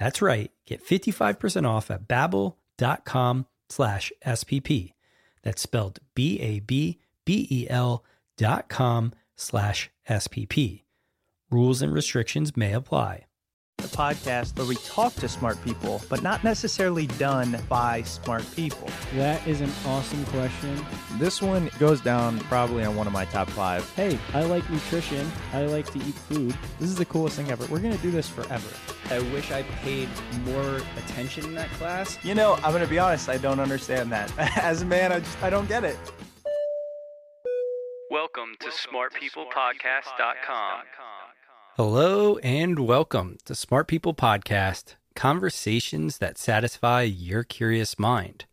That's right. Get 55% off at babbel.com slash SPP. That's spelled B-A-B-B-E-L dot com slash SPP. Rules and restrictions may apply the podcast where we talk to smart people, but not necessarily done by smart people? That is an awesome question. This one goes down probably on one of my top five. Hey, I like nutrition. I like to eat food. This is the coolest thing ever. We're going to do this forever. I wish I paid more attention in that class. You know, I'm going to be honest, I don't understand that. As a man, I just I don't get it. Welcome to smartpeoplepodcast.com. Hello and welcome to Smart People Podcast Conversations that Satisfy Your Curious Mind.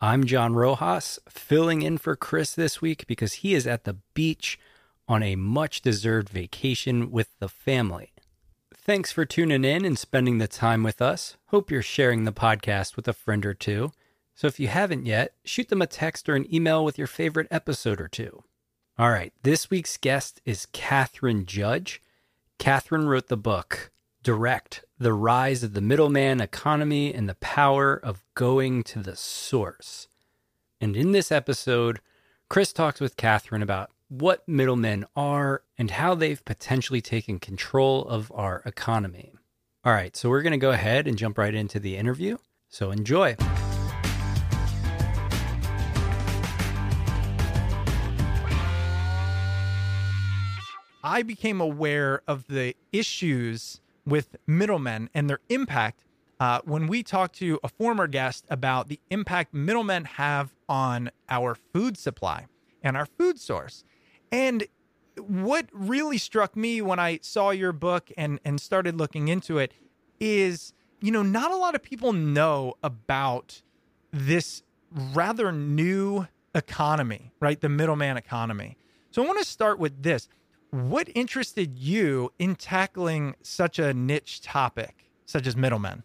I'm John Rojas, filling in for Chris this week because he is at the beach on a much deserved vacation with the family. Thanks for tuning in and spending the time with us. Hope you're sharing the podcast with a friend or two. So if you haven't yet, shoot them a text or an email with your favorite episode or two. All right, this week's guest is Kathryn Judge. Kathryn wrote the book, Direct The Rise of the Middleman Economy and the Power of Going to the Source. And in this episode, Chris talks with Kathryn about what middlemen are and how they've potentially taken control of our economy. All right, so we're going to go ahead and jump right into the interview. So enjoy. I became aware of the issues with middlemen and their impact uh, when we talked to a former guest about the impact middlemen have on our food supply and our food source. And what really struck me when I saw your book and, and started looking into it is, you know, not a lot of people know about this rather new economy, right? The middleman economy. So I want to start with this what interested you in tackling such a niche topic, such as middlemen?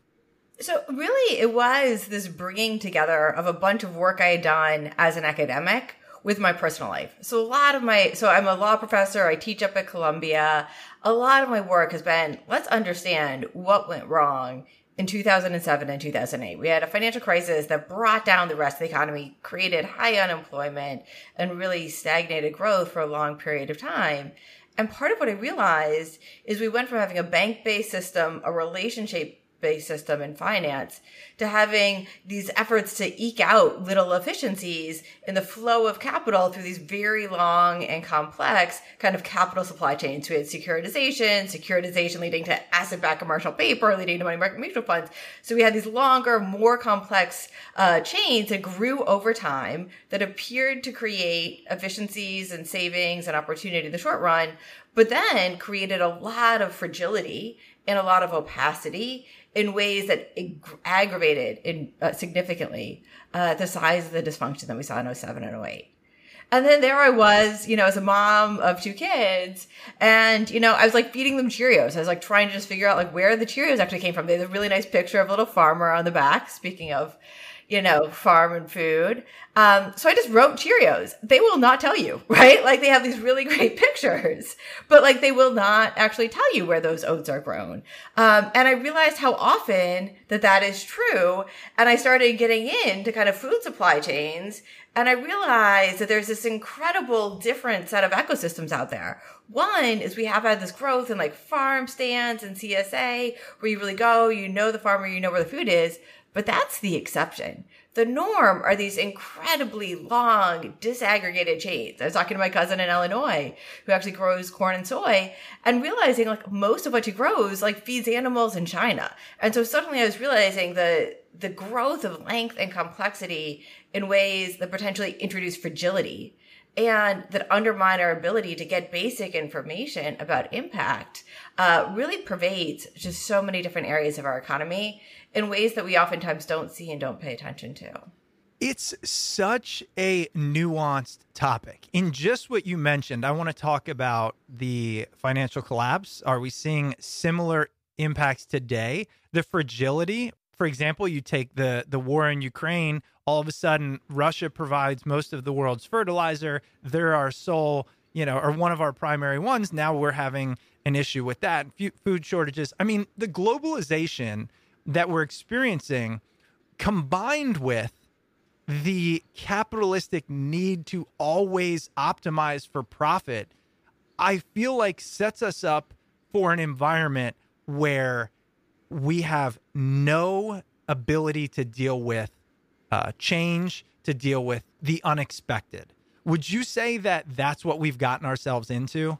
So, really, it was this bringing together of a bunch of work I had done as an academic with my personal life. So, a lot of my, so I'm a law professor, I teach up at Columbia. A lot of my work has been let's understand what went wrong in 2007 and 2008. We had a financial crisis that brought down the rest of the economy, created high unemployment, and really stagnated growth for a long period of time. And part of what I realized is we went from having a bank based system, a relationship based system in finance to having these efforts to eke out little efficiencies in the flow of capital through these very long and complex kind of capital supply chains. We had securitization, securitization leading to asset backed commercial paper, leading to money market mutual funds. So we had these longer, more complex uh, chains that grew over time that appeared to create efficiencies and savings and opportunity in the short run, but then created a lot of fragility and a lot of opacity in ways that aggravated in, uh, significantly uh, the size of the dysfunction that we saw in 07 and 08. And then there I was, you know, as a mom of two kids, and you know, I was like feeding them Cheerios. I was like trying to just figure out like where the Cheerios actually came from. They had a really nice picture of a little farmer on the back. Speaking of, you know, farm and food. Um, so I just wrote Cheerios. They will not tell you, right? Like they have these really great pictures, but like they will not actually tell you where those oats are grown. Um, and I realized how often that that is true. And I started getting into kind of food supply chains and I realized that there's this incredible different set of ecosystems out there. One is we have had this growth in like farm stands and CSA where you really go, you know the farmer, you know where the food is, but that's the exception. The norm are these incredibly long, disaggregated chains. I was talking to my cousin in Illinois who actually grows corn and soy and realizing like most of what she grows like feeds animals in China. And so suddenly I was realizing the the growth of length and complexity in ways that potentially introduce fragility and that undermine our ability to get basic information about impact uh, really pervades just so many different areas of our economy in ways that we oftentimes don't see and don't pay attention to. It's such a nuanced topic. In just what you mentioned, I want to talk about the financial collapse. Are we seeing similar impacts today? The fragility, for example, you take the the war in Ukraine, all of a sudden Russia provides most of the world's fertilizer. They're our sole, you know, or one of our primary ones. Now we're having an issue with that. Food shortages. I mean, the globalization that we're experiencing combined with the capitalistic need to always optimize for profit, I feel like sets us up for an environment where we have no ability to deal with uh, change, to deal with the unexpected. Would you say that that's what we've gotten ourselves into?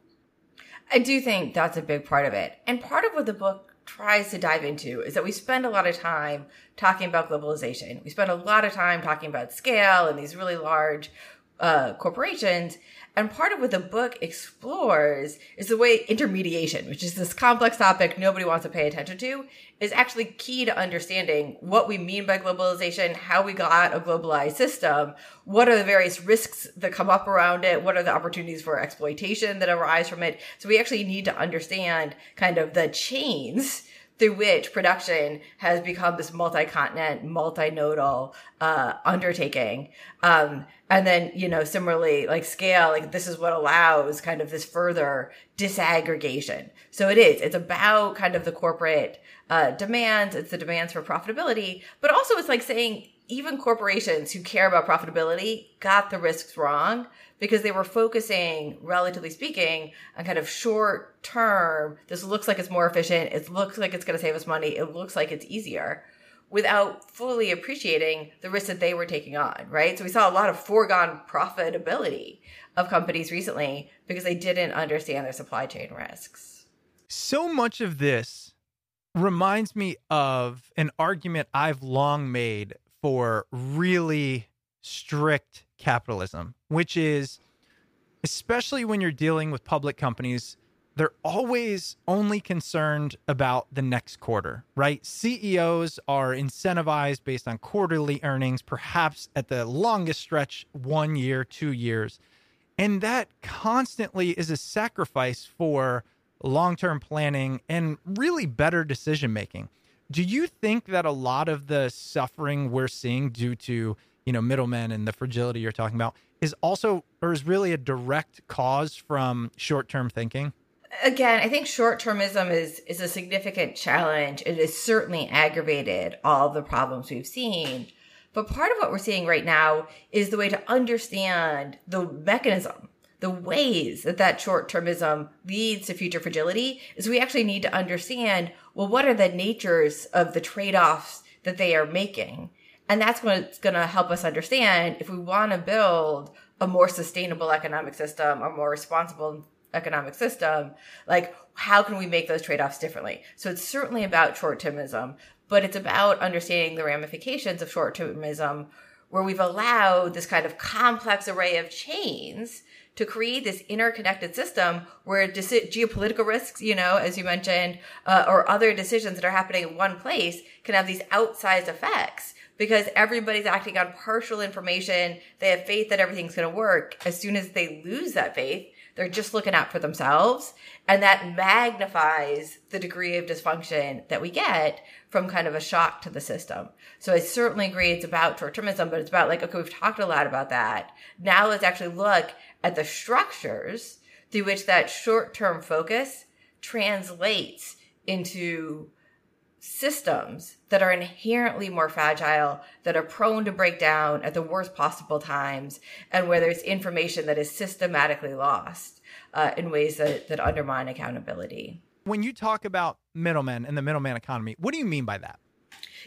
I do think that's a big part of it. And part of what the book tries to dive into is that we spend a lot of time talking about globalization. We spend a lot of time talking about scale and these really large uh, corporations. And part of what the book explores is the way intermediation, which is this complex topic nobody wants to pay attention to, is actually key to understanding what we mean by globalization, how we got a globalized system, what are the various risks that come up around it, what are the opportunities for exploitation that arise from it. So we actually need to understand kind of the chains through which production has become this multi-continent, multi-nodal uh, undertaking. Um, and then, you know, similarly, like scale, like this is what allows kind of this further disaggregation. So it is, it's about kind of the corporate uh, demands, it's the demands for profitability, but also it's like saying even corporations who care about profitability got the risks wrong because they were focusing, relatively speaking, on kind of short term. This looks like it's more efficient. It looks like it's going to save us money. It looks like it's easier without fully appreciating the risks that they were taking on, right? So we saw a lot of foregone profitability of companies recently because they didn't understand their supply chain risks. So much of this reminds me of an argument I've long made for really strict capitalism, which is especially when you're dealing with public companies, they're always only concerned about the next quarter, right? CEOs are incentivized based on quarterly earnings, perhaps at the longest stretch, one year, two years. And that constantly is a sacrifice for long term planning and really better decision making. Do you think that a lot of the suffering we're seeing due to you know middlemen and the fragility you're talking about is also or is really a direct cause from short-term thinking? Again i think short-termism is is a significant challenge. It has certainly aggravated all the problems we've seen. But part of what we're seeing right now is the way to understand the mechanism the ways that that short-termism leads to future fragility is we actually need to understand well what are the natures of the trade-offs that they are making and that's what's going to help us understand if we want to build a more sustainable economic system, a more responsible economic system, like how can we make those trade-offs differently? So it's certainly about short-termism, but it's about understanding the ramifications of short-termism where we've allowed this kind of complex array of chains to create this interconnected system where geopolitical risks, you know, as you mentioned, uh, or other decisions that are happening in one place can have these outsized effects because everybody's acting on partial information. They have faith that everything's going to work. As soon as they lose that faith, They're just looking out for themselves. And that magnifies the degree of dysfunction that we get from kind of a shock to the system. So I certainly agree it's about short termism, but it's about like, okay, we've talked a lot about that. Now let's actually look at the structures through which that short term focus translates into systems that are inherently more fragile, that are prone to break down at the worst possible times, and where there's information that is systematically lost uh, in ways that, that undermine accountability. When you talk about middlemen and the middleman economy, what do you mean by that?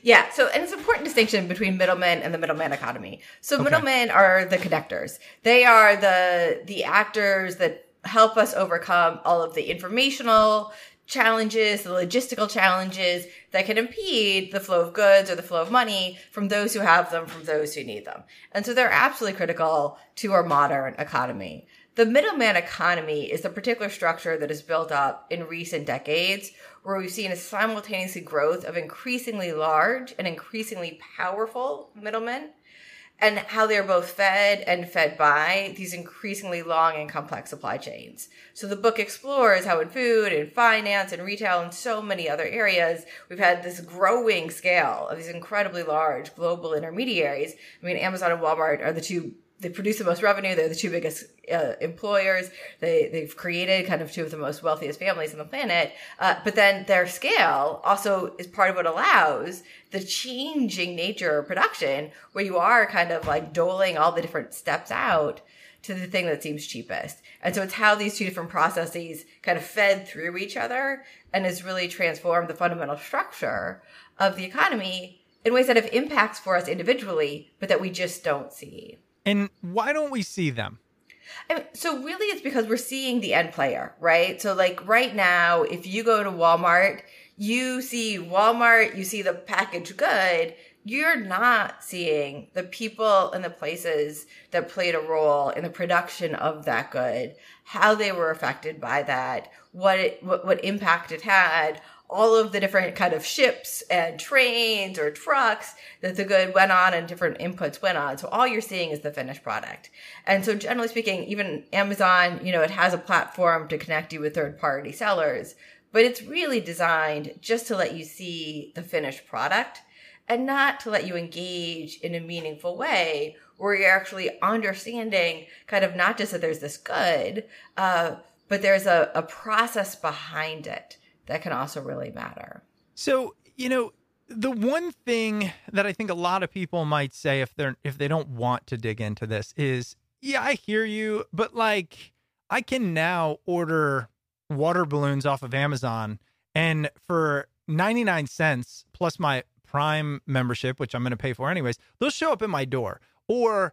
Yeah, so and it's an important distinction between middlemen and the middleman economy. So Okay. middlemen are the connectors. They are the the actors that help us overcome all of the informational challenges, the logistical challenges that can impede the flow of goods or the flow of money from those who have them from those who need them. And so they're absolutely critical to our modern economy. The middleman economy is the particular structure that is built up in recent decades where we've seen a simultaneous growth of increasingly large and increasingly powerful middlemen and how they're both fed and fed by these increasingly long and complex supply chains. So the book explores how in food and finance and retail and so many other areas, we've had this growing scale of these incredibly large global intermediaries. I mean, Amazon and Walmart are the two they produce the most revenue. They're the two biggest uh, employers. They they've created kind of two of the most wealthiest families on the planet. Uh, but then their scale also is part of what allows the changing nature of production, where you are kind of like doling all the different steps out to the thing that seems cheapest. And so it's how these two different processes kind of fed through each other and has really transformed the fundamental structure of the economy in ways that have impacts for us individually, but that we just don't see. And why don't we see them? I mean, so really it's because we're seeing the end player, right? So like right now, if you go to Walmart, you see Walmart, you see the packaged good, you're not seeing the people and the places that played a role in the production of that good, how they were affected by that, what it, what, what impact it had, all of the different kind of ships and trains or trucks that the good went on and different inputs went on. So all you're seeing is the finished product. And so generally speaking, even Amazon, you know, it has a platform to connect you with third party sellers, but it's really designed just to let you see the finished product and not to let you engage in a meaningful way where you're actually understanding kind of not just that there's this good, uh, but there's a, a process behind it that can also really matter. So, you know, the one thing that I think a lot of people might say if they're if they don't want to dig into this is, yeah, I hear you, but like I can now order water balloons off of Amazon and for 99 cents plus my Prime membership, which I'm going to pay for anyways, they'll show up at my door. Or,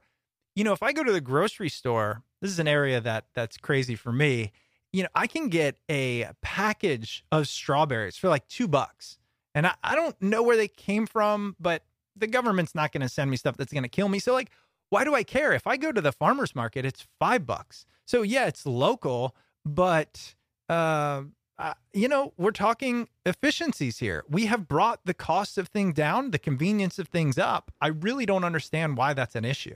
you know, if I go to the grocery store, this is an area that that's crazy for me. You know, I can get a package of strawberries for like two bucks. And I, I don't know where they came from, but the government's not going to send me stuff that's going to kill me. So, like, why do I care? If I go to the farmer's market, it's five bucks. So, yeah, it's local, but, uh, uh, you know, we're talking efficiencies here. We have brought the cost of things down, the convenience of things up. I really don't understand why that's an issue.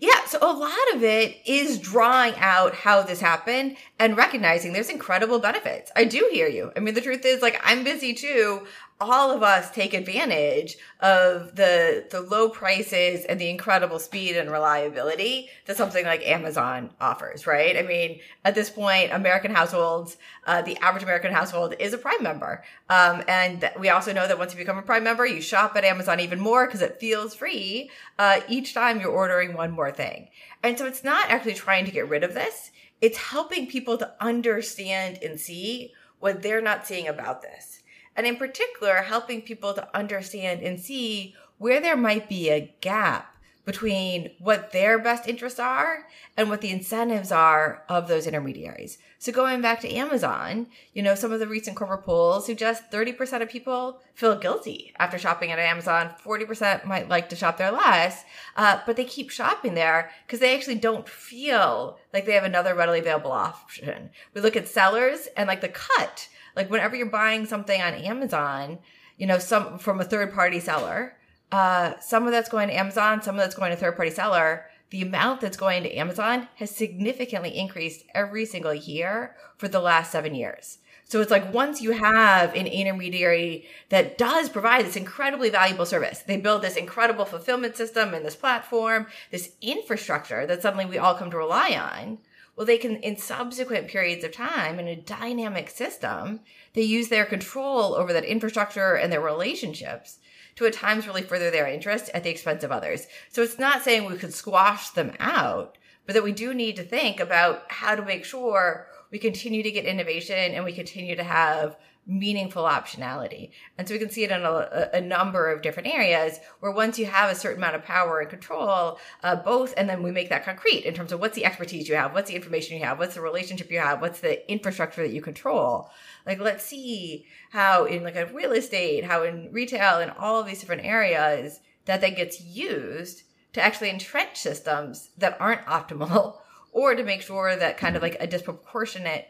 Yeah, so a lot of it is drawing out how this happened and recognizing there's incredible benefits. I do hear you. I mean, the truth is, like, I'm busy too. All of us take advantage of the the low prices and the incredible speed and reliability that something like Amazon offers, right? I mean, at this point, American households, uh, the average American household is a Prime member, um, and th- we also know that once you become a Prime member, you shop at Amazon even more because it feels free uh, each time you're ordering one more thing. And so it's not actually trying to get rid of this; it's helping people to understand and see what they're not seeing about this. And in particular, helping people to understand and see where there might be a gap between what their best interests are and what the incentives are of those intermediaries. So going back to Amazon, you know, some of the recent corporate polls suggest 30% of people feel guilty after shopping at Amazon. 40% might like to shop there less, uh, but they keep shopping there because they actually don't feel like they have another readily available option. We look at sellers and like the cut like whenever you're buying something on Amazon, you know, some from a third party seller, uh, some of that's going to Amazon, some of that's going to third party seller. the amount that's going to Amazon has significantly increased every single year for the last seven years. So it's like once you have an intermediary that does provide this incredibly valuable service, they build this incredible fulfillment system and this platform, this infrastructure that suddenly we all come to rely on. Well, they can, in subsequent periods of time, in a dynamic system, they use their control over that infrastructure and their relationships to at times really further their interest at the expense of others. So it's not saying we could squash them out, but that we do need to think about how to make sure we continue to get innovation and we continue to have meaningful optionality. And so we can see it in a, a, number of different areas where once you have a certain amount of power and control, uh, both, and then we make that concrete in terms of what's the expertise you have, what's the information you have, what's the relationship you have, what's the infrastructure that you control. Like, let's see how in like a real estate, how in retail, and all of these different areas that that gets used to actually entrench systems that aren't optimal or to make sure that kind of like a disproportionate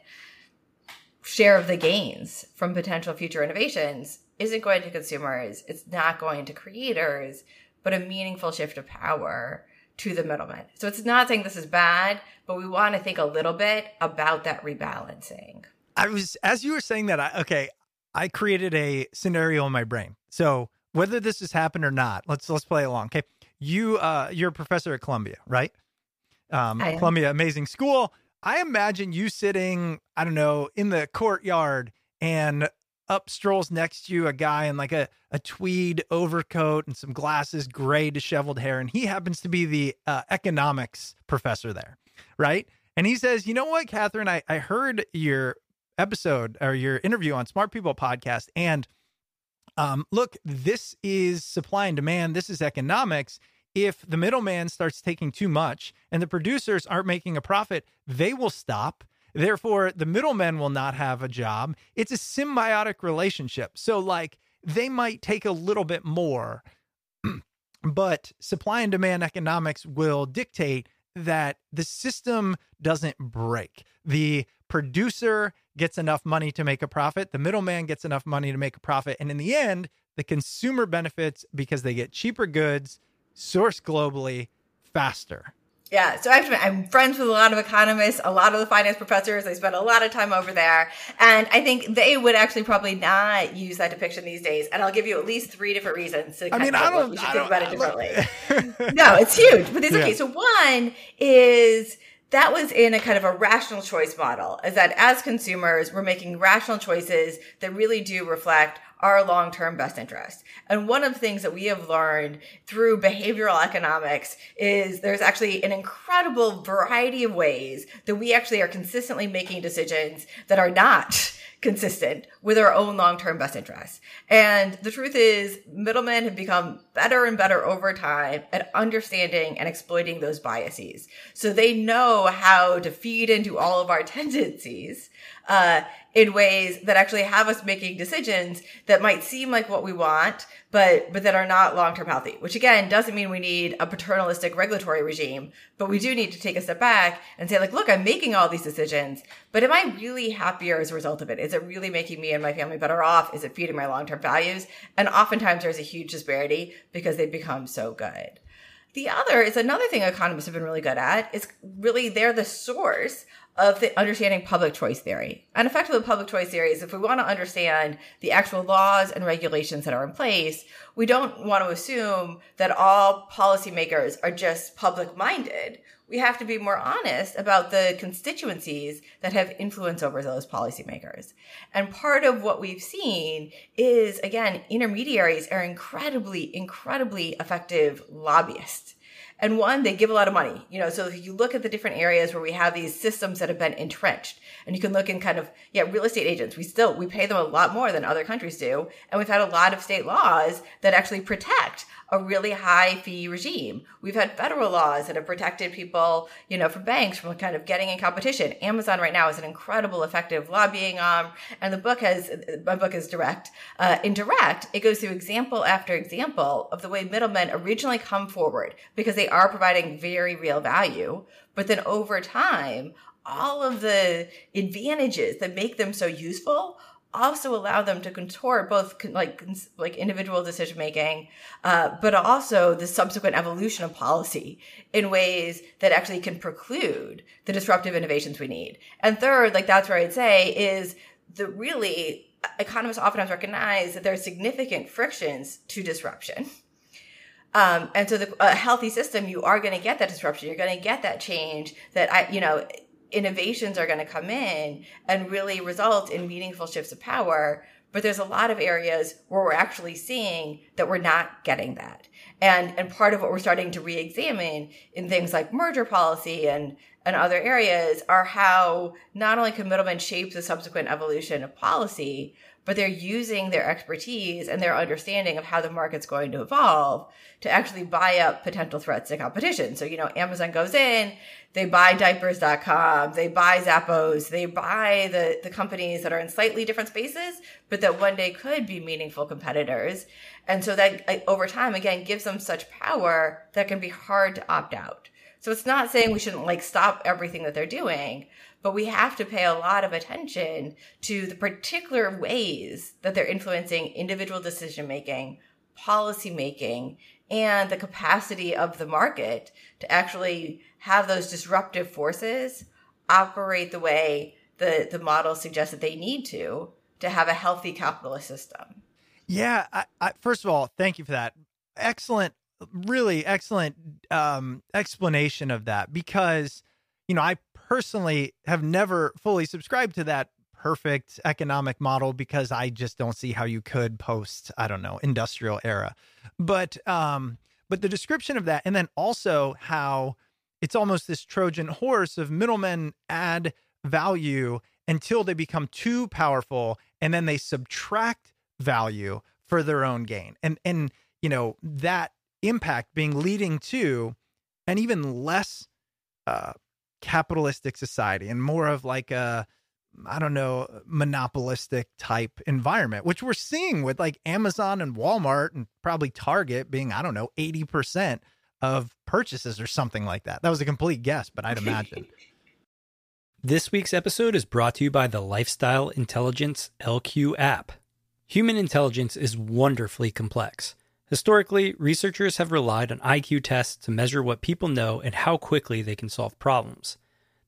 share of the gains from potential future innovations isn't going to consumers, it's not going to creators, but a meaningful shift of power to the middleman. So it's not saying this is bad, but we want to think a little bit about that rebalancing. I was as you were saying that I okay, I created a scenario in my brain. So whether this has happened or not, let's let's play along. Okay. You uh you're a professor at Columbia, right? um, Columbia Amazing School. I imagine you sitting, I don't know, in the courtyard and up strolls next to you a guy in like a, a tweed overcoat and some glasses, gray, disheveled hair. And he happens to be the uh, economics professor there, right? And he says, You know what, Kathryn, I, I heard your episode or your interview on Smart People podcast. And um, look, this is supply and demand, this is economics if the middleman starts taking too much and the producers aren't making a profit, they will stop. Therefore, the middlemen will not have a job. It's a symbiotic relationship. So, like, they might take a little bit more, but supply and demand economics will dictate that the system doesn't break. The producer gets enough money to make a profit, the middleman gets enough money to make a profit. And in the end, the consumer benefits because they get cheaper goods source globally faster. Yeah, so actually, I'm friends with a lot of economists, a lot of the finance professors. I spent a lot of time over there, and I think they would actually probably not use that depiction these days. And I'll give you at least three different reasons to. I mean, I don't. We should think about it differently. no, it's huge, but it's yeah. okay. So one is that was in a kind of a rational choice model is that as consumers we're making rational choices that really do reflect our long-term best interest. And one of the things that we have learned through behavioral economics is there's actually an incredible variety of ways that we actually are consistently making decisions that are not consistent with our own long-term best interests. And the truth is middlemen have become better and better over time at understanding and exploiting those biases. So they know how to feed into all of our tendencies uh, in ways that actually have us making decisions that might seem like what we want, but but that are not long term healthy. Which again doesn't mean we need a paternalistic regulatory regime, but we do need to take a step back and say like, look, I'm making all these decisions, but am I really happier as a result of it? Is it really making me and my family better off? Is it feeding my long term values? And oftentimes there's a huge disparity because they become so good. The other is another thing economists have been really good at is really they're the source of the understanding public choice theory. And effectively public choice theory is if we want to understand the actual laws and regulations that are in place, we don't want to assume that all policymakers are just public minded. We have to be more honest about the constituencies that have influence over those policymakers. And part of what we've seen is, again, intermediaries are incredibly, incredibly effective lobbyists and one, they give a lot of money. You know, so if you look at the different areas where we have these systems that have been entrenched, and you can look in kind of, yeah, real estate agents, we still, we pay them a lot more than other countries do. And we've had a lot of state laws that actually protect a really high fee regime. We've had federal laws that have protected people, you know, from banks from kind of getting in competition. Amazon right now is an incredible effective lobbying arm. And the book has, my book is direct. Uh, in direct, it goes through example after example of the way middlemen originally come forward because they are providing very real value. But then over time, all of the advantages that make them so useful also allow them to contort both like like individual decision making, uh, but also the subsequent evolution of policy in ways that actually can preclude the disruptive innovations we need. And third, like that's where I'd say is the really economists oftentimes recognize that there are significant frictions to disruption. Um, and so the, a healthy system, you are going to get that disruption. You're going to get that change that I, you know, innovations are going to come in and really result in meaningful shifts of power. But there's a lot of areas where we're actually seeing that we're not getting that. And, and part of what we're starting to re-examine in things like merger policy and, and other areas are how not only can middlemen shape the subsequent evolution of policy, but they're using their expertise and their understanding of how the market's going to evolve to actually buy up potential threats to competition. So, you know, Amazon goes in, they buy diapers.com, they buy Zappos, they buy the, the companies that are in slightly different spaces, but that one day could be meaningful competitors. And so that over time, again, gives them such power that can be hard to opt out. So it's not saying we shouldn't like stop everything that they're doing, but we have to pay a lot of attention to the particular ways that they're influencing individual decision making, policy making, and the capacity of the market to actually have those disruptive forces operate the way the, the model suggests that they need to to have a healthy capitalist system. Yeah. I, I, first of all, thank you for that. Excellent, really excellent um, explanation of that because, you know, I personally have never fully subscribed to that perfect economic model because I just don't see how you could post, I don't know, industrial era. But um but the description of that and then also how it's almost this Trojan horse of middlemen add value until they become too powerful and then they subtract value for their own gain. And and you know, that impact being leading to an even less uh capitalistic society and more of like a I don't know, uh, monopolistic type environment, which we're seeing with like Amazon and Walmart and probably Target being, I don't know, 80% of purchases or something like that. That was a complete guess, but I'd imagine. this week's episode is brought to you by the Lifestyle Intelligence LQ app. Human intelligence is wonderfully complex. Historically, researchers have relied on IQ tests to measure what people know and how quickly they can solve problems.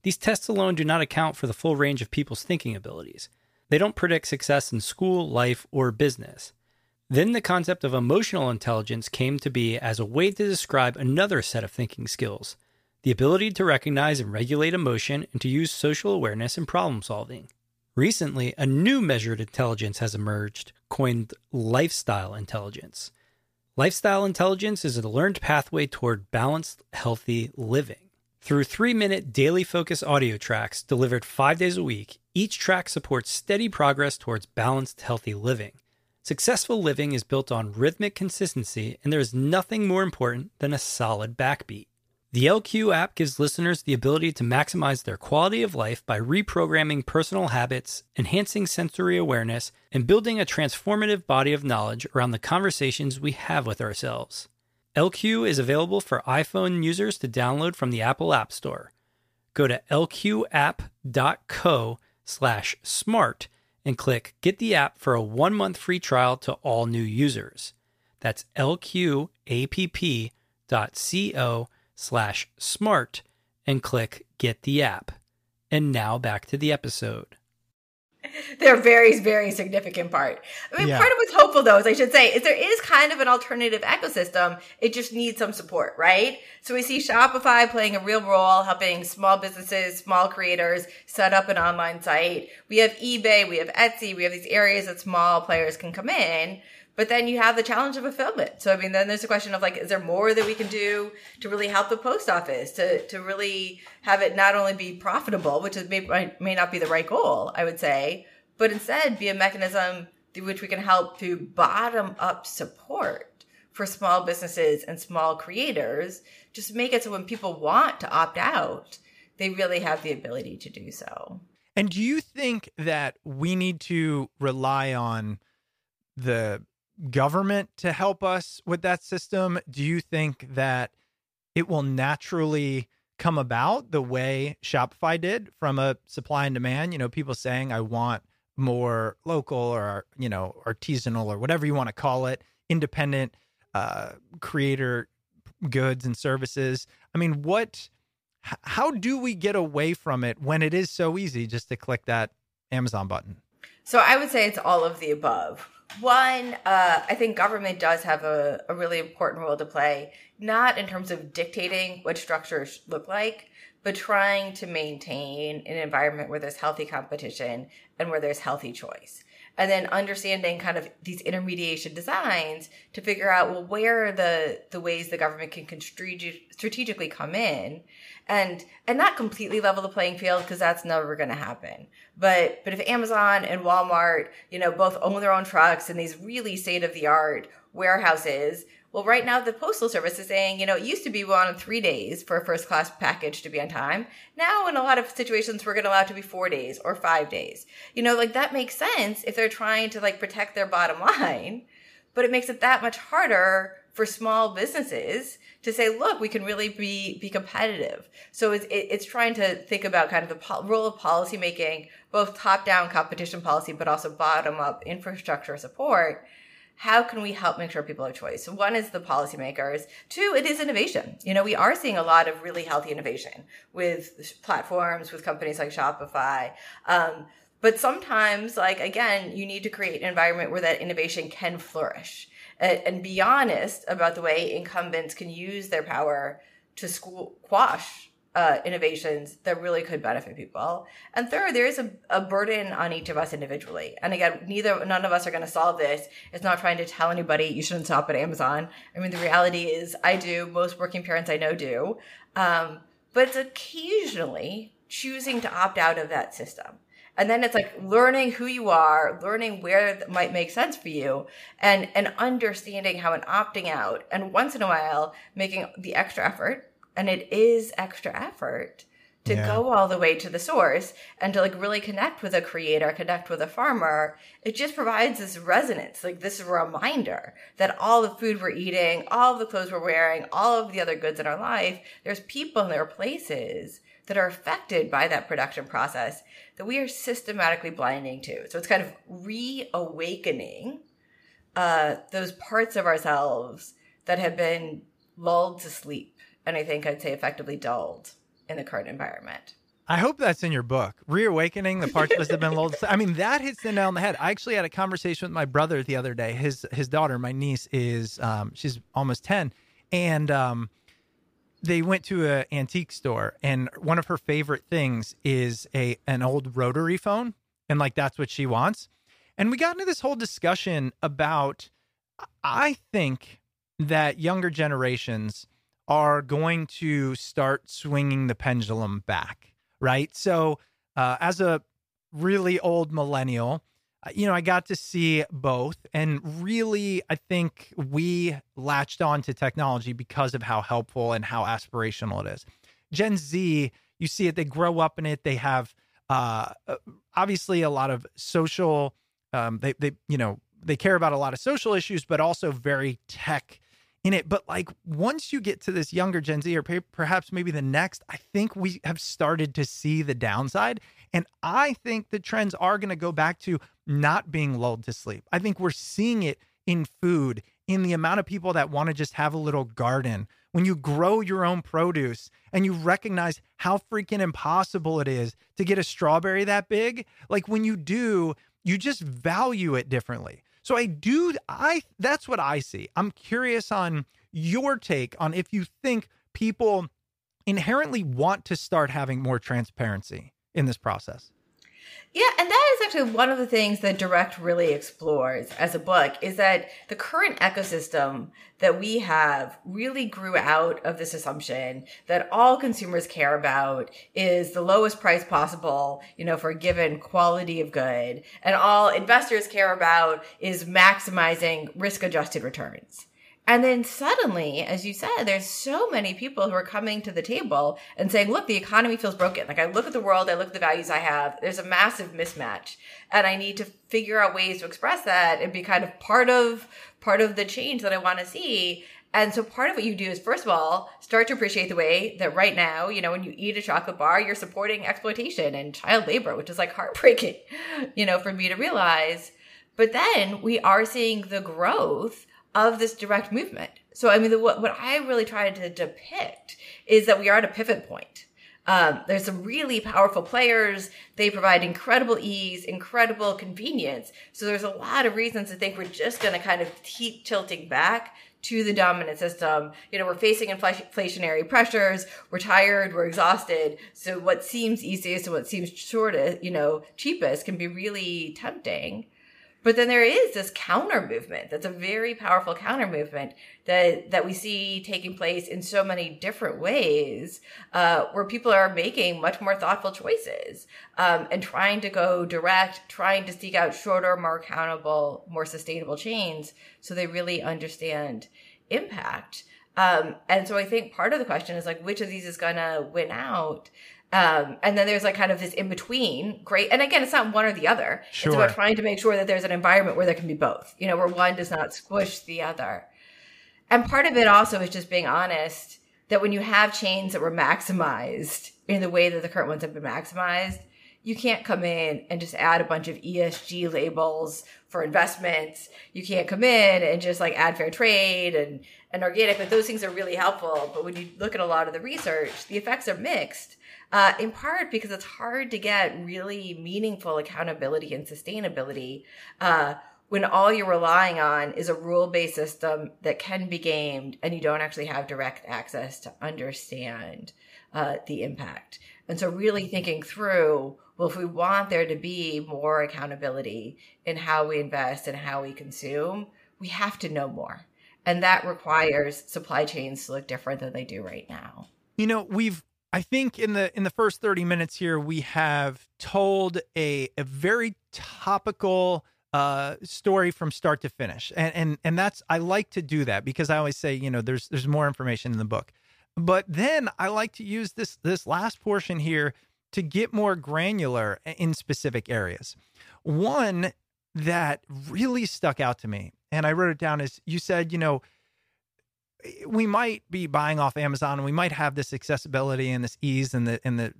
These tests alone do not account for the full range of people's thinking abilities. They don't predict success in school, life, or business. Then the concept of emotional intelligence came to be as a way to describe another set of thinking skills the ability to recognize and regulate emotion and to use social awareness in problem solving. Recently, a new measured intelligence has emerged, coined lifestyle intelligence. Lifestyle intelligence is a learned pathway toward balanced, healthy living. Through three minute daily focus audio tracks delivered five days a week, each track supports steady progress towards balanced, healthy living. Successful living is built on rhythmic consistency, and there is nothing more important than a solid backbeat. The LQ app gives listeners the ability to maximize their quality of life by reprogramming personal habits, enhancing sensory awareness, and building a transformative body of knowledge around the conversations we have with ourselves. LQ is available for iPhone users to download from the Apple App Store. Go to lqapp.co slash smart and click Get the app for a one month free trial to all new users. That's lqapp.co slash smart and click Get the app. And now back to the episode. They're very, very significant part. I mean, Yeah. part of what's hopeful, though, as I should say, is there is kind of an alternative ecosystem. It just needs some support, right? So we see Shopify playing a real role, helping small businesses, small creators set up an online site. We have eBay, we have Etsy, we have these areas that small players can come in. But then you have the challenge of fulfillment. So I mean, then there's a question of like, is there more that we can do to really help the post office to to really have it not only be profitable, which is may may not be the right goal, I would say, but instead be a mechanism through which we can help to bottom up support for small businesses and small creators. Just make it so when people want to opt out, they really have the ability to do so. And do you think that we need to rely on the government to help us with that system? Do you think that it will naturally come about the way Shopify did from a supply and demand? You know, people saying, I want more local or you know artisanal or whatever you want to call it, independent uh, creator goods and services. I mean, what? How do we get away from it when it is so easy just to click that Amazon button? So I would say it's all of the above. One, uh, I think government does have a, a really important role to play, not in terms of dictating what structures look like, but trying to maintain an environment where there's healthy competition and where there's healthy choice. And then understanding kind of these intermediation designs to figure out, well, where are the, the ways the government can constrate- strategically come in. And and not completely level the playing field because that's never going to happen. But but if amazon and walmart you know both own their own trucks and these really state of the art warehouses well right now the postal service is saying you know it used to be we wanted three days for a first class package to be on time now in a lot of situations we're going to allow it to be four days or five days you know like that makes sense if they're trying to like protect their bottom line but it makes it that much harder for small businesses to say, look, we can really be be competitive. So it's it's trying to think about kind of the role of policymaking, both top down competition policy, but also bottom up infrastructure support. How can we help make sure people have choice? One is the policymakers. Two, it is innovation. You know, we are seeing a lot of really healthy innovation with platforms, with companies like Shopify. Um, but sometimes, like again, you need to create an environment where that innovation can flourish and, and be honest about the way incumbents can use their power to school, quash uh, innovations that really could benefit people. And third, there is a, a burden on each of us individually. And again, neither none of us are going to solve this. It's not trying to tell anybody you shouldn't shop at Amazon. I mean, the reality is, I do. Most working parents I know do. Um, but it's occasionally choosing to opt out of that system. And then it's like learning who you are, learning where it might make sense for you, and and understanding how an opting out, and once in a while making the extra effort, and it is extra effort to Yeah. go all the way to the source and to like really connect with a creator, connect with a farmer. It just provides this resonance, like this reminder that all the food we're eating, all of the clothes we're wearing, all of the other goods in our life, there's people and there are places that are affected by that production process that we are systematically blinding to. So it's kind of reawakening uh, those parts of ourselves that have been lulled to sleep, and I think I'd say effectively dulled in the current environment. I hope that's in your book. Reawakening the parts that have been lulled. I mean, that hits the nail on the head. I actually had a conversation with my brother the other day. His his daughter, my niece, is um, she's almost ten, and um, they went to an antique store, and one of her favorite things is a an old rotary phone, and like that's what she wants. And we got into this whole discussion about. I think that younger generations are going to start swinging the pendulum back, right? So, uh, as a really old millennial, uh, you know, I got to see both. And really, I think we latched on to technology because of how helpful and how aspirational it is. Gen Z, you see it, they grow up in it, they have uh, uh, obviously a lot of social, um, they, they, you know, they care about a lot of social issues, but also very tech in it. But like once you get to this younger Gen Z or perhaps maybe the next, I think we have started to see the downside. And I think the trends are going to go back to not being lulled to sleep. I think we're seeing it in food, in the amount of people that want to just have a little garden. When you grow your own produce and you recognize how freaking impossible it is to get a strawberry that big, like when you do, you just value it differently. So I do I that's what I see. I'm curious on your take on if you think people inherently want to start having more transparency in this process. Yeah, and that is actually one of the things that Direct really explores as a book is that the current ecosystem that we have really grew out of this assumption that all consumers care about is the lowest price possible, you know, for a given quality of good, and all investors care about is maximizing risk adjusted returns. And then suddenly, as you said, there's so many people who are coming to the table and saying, look, the economy feels broken. Like I look at the world, I look at the values I have. There's a massive mismatch. And I need to figure out ways to express that and be kind of part of part of the change that I want to see. And so part of what you do is first of all, start to appreciate the way that right now, you know, when you eat a chocolate bar, you're supporting exploitation and child labor, which is like heartbreaking, you know, for me to realize. But then we are seeing the growth of this direct movement. So I mean, the, what, what I really tried to depict is that we are at a pivot point. Um, there's some really powerful players. They provide incredible ease, incredible convenience. So there's a lot of reasons to think we're just going to kind of keep tilting back to the dominant system. You know, we're facing inflationary pressures. We're tired. We're exhausted. So what seems easiest and what seems shortest, you know, cheapest can be really tempting. But then there is this counter movement that's a very powerful counter movement that, that we see taking place in so many different ways, uh, where people are making much more thoughtful choices, um, and trying to go direct, trying to seek out shorter, more accountable, more sustainable chains so they really understand impact. Um, and so I think part of the question is like, which of these is going to win out? Um, and then there's like kind of this in between. Great. And again, it's not one or the other. Sure. It's about trying to make sure that there's an environment where there can be both, you know, where one does not squish the other. And part of it also is just being honest that when you have chains that were maximized in the way that the current ones have been maximized, you can't come in and just add a bunch of ESG labels for investments. You can't come in and just like add fair trade and, and organic, but those things are really helpful. But when you look at a lot of the research, the effects are mixed uh, in part because it's hard to get really meaningful accountability and sustainability uh, when all you're relying on is a rule based system that can be gamed and you don't actually have direct access to understand uh, the impact. And so, really thinking through well, if we want there to be more accountability in how we invest and how we consume, we have to know more. And that requires supply chains to look different than they do right now. You know, we've I think in the in the first 30 minutes here we have told a a very topical uh story from start to finish. And and and that's I like to do that because I always say, you know, there's there's more information in the book. But then I like to use this this last portion here to get more granular in specific areas. One that really stuck out to me and I wrote it down is you said, you know, we might be buying off Amazon and we might have this accessibility and this ease and the and the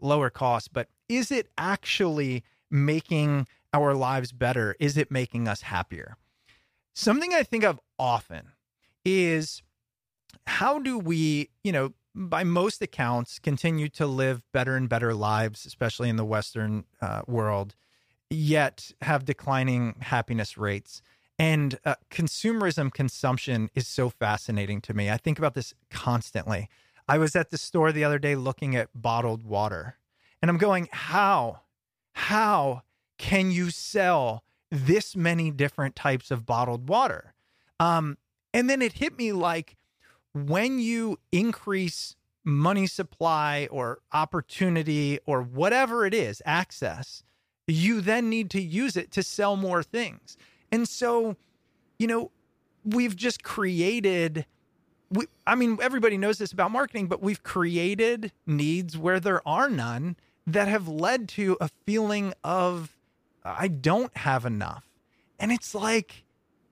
lower cost, but is it actually making our lives better? Is it making us happier? Something I think of often is how do we, you know, by most accounts, continue to live better and better lives, especially in the Western uh, world, yet have declining happiness rates? And uh, consumerism consumption is so fascinating to me. I think about this constantly. I was at the store the other day looking at bottled water, and I'm going, how, how can you sell this many different types of bottled water? Um, and then it hit me like when you increase money supply or opportunity or whatever it is, access, you then need to use it to sell more things. And so, you know, we've just created we, I mean, everybody knows this about marketing, but we've created needs where there are none that have led to a feeling of I don't have enough. And it's like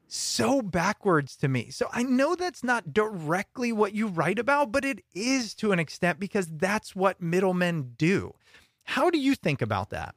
so backwards to me. So I know that's not directly what you write about, but it is to an extent because that's what middlemen do. How do you think about that?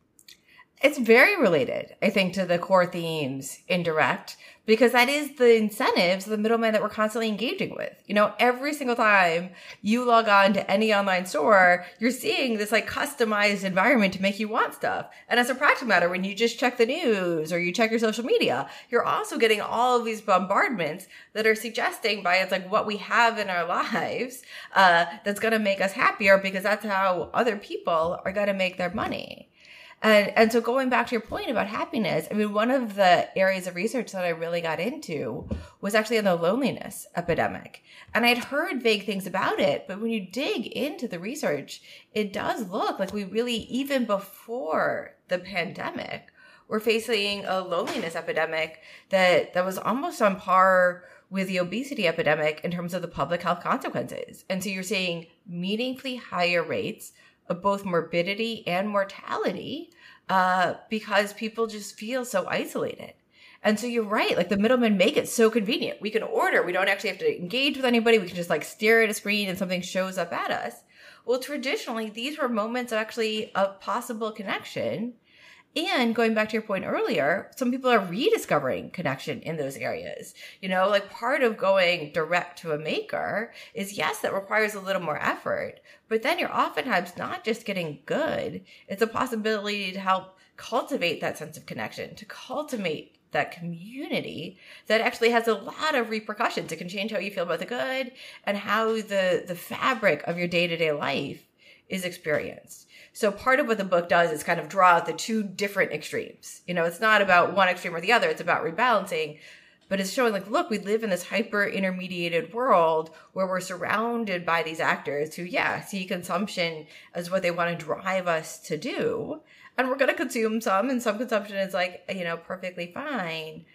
It's very related, I think, to the core themes indirect, because that is the incentives, the middlemen that we're constantly engaging with. You know, every single time you log on to any online store, you're seeing this like customized environment to make you want stuff. And as a practical matter, when you just check the news or you check your social media, you're also getting all of these bombardments that are suggesting by it's like what we have in our lives, uh, that's going to make us happier because that's how other people are going to make their money. And and so going back to your point about happiness, I mean, one of the areas of research that I really got into was actually on the loneliness epidemic. And I'd heard vague things about it, but when you dig into the research, it does look like we really, even before the pandemic, we're facing a loneliness epidemic that that was almost on par with the obesity epidemic in terms of the public health consequences. And so you're seeing meaningfully higher rates of both morbidity and mortality uh, because people just feel so isolated. And so you're right. Like the middlemen make it so convenient. We can order. We don't actually have to engage with anybody. We can just like stare at a screen and something shows up at us. Well, traditionally, these were moments of actually a possible connection. And going back to your point earlier, some people are rediscovering connection in those areas. You know, like part of going direct to a maker is yes, that requires a little more effort, but then you're oftentimes not just getting good. It's a possibility to help cultivate that sense of connection, to cultivate that community that actually has a lot of repercussions. It can change how you feel about the good and how the the fabric of your day-to-day life is experienced. So part of what the book does is kind of draw out the two different extremes. You know, it's not about one extreme or the other, it's about rebalancing. But it's showing like, look, we live in this hyper intermediated world where we're surrounded by these actors who, yeah, see consumption as what they want to drive us to do and we're going to consume some and some consumption is like you know perfectly fine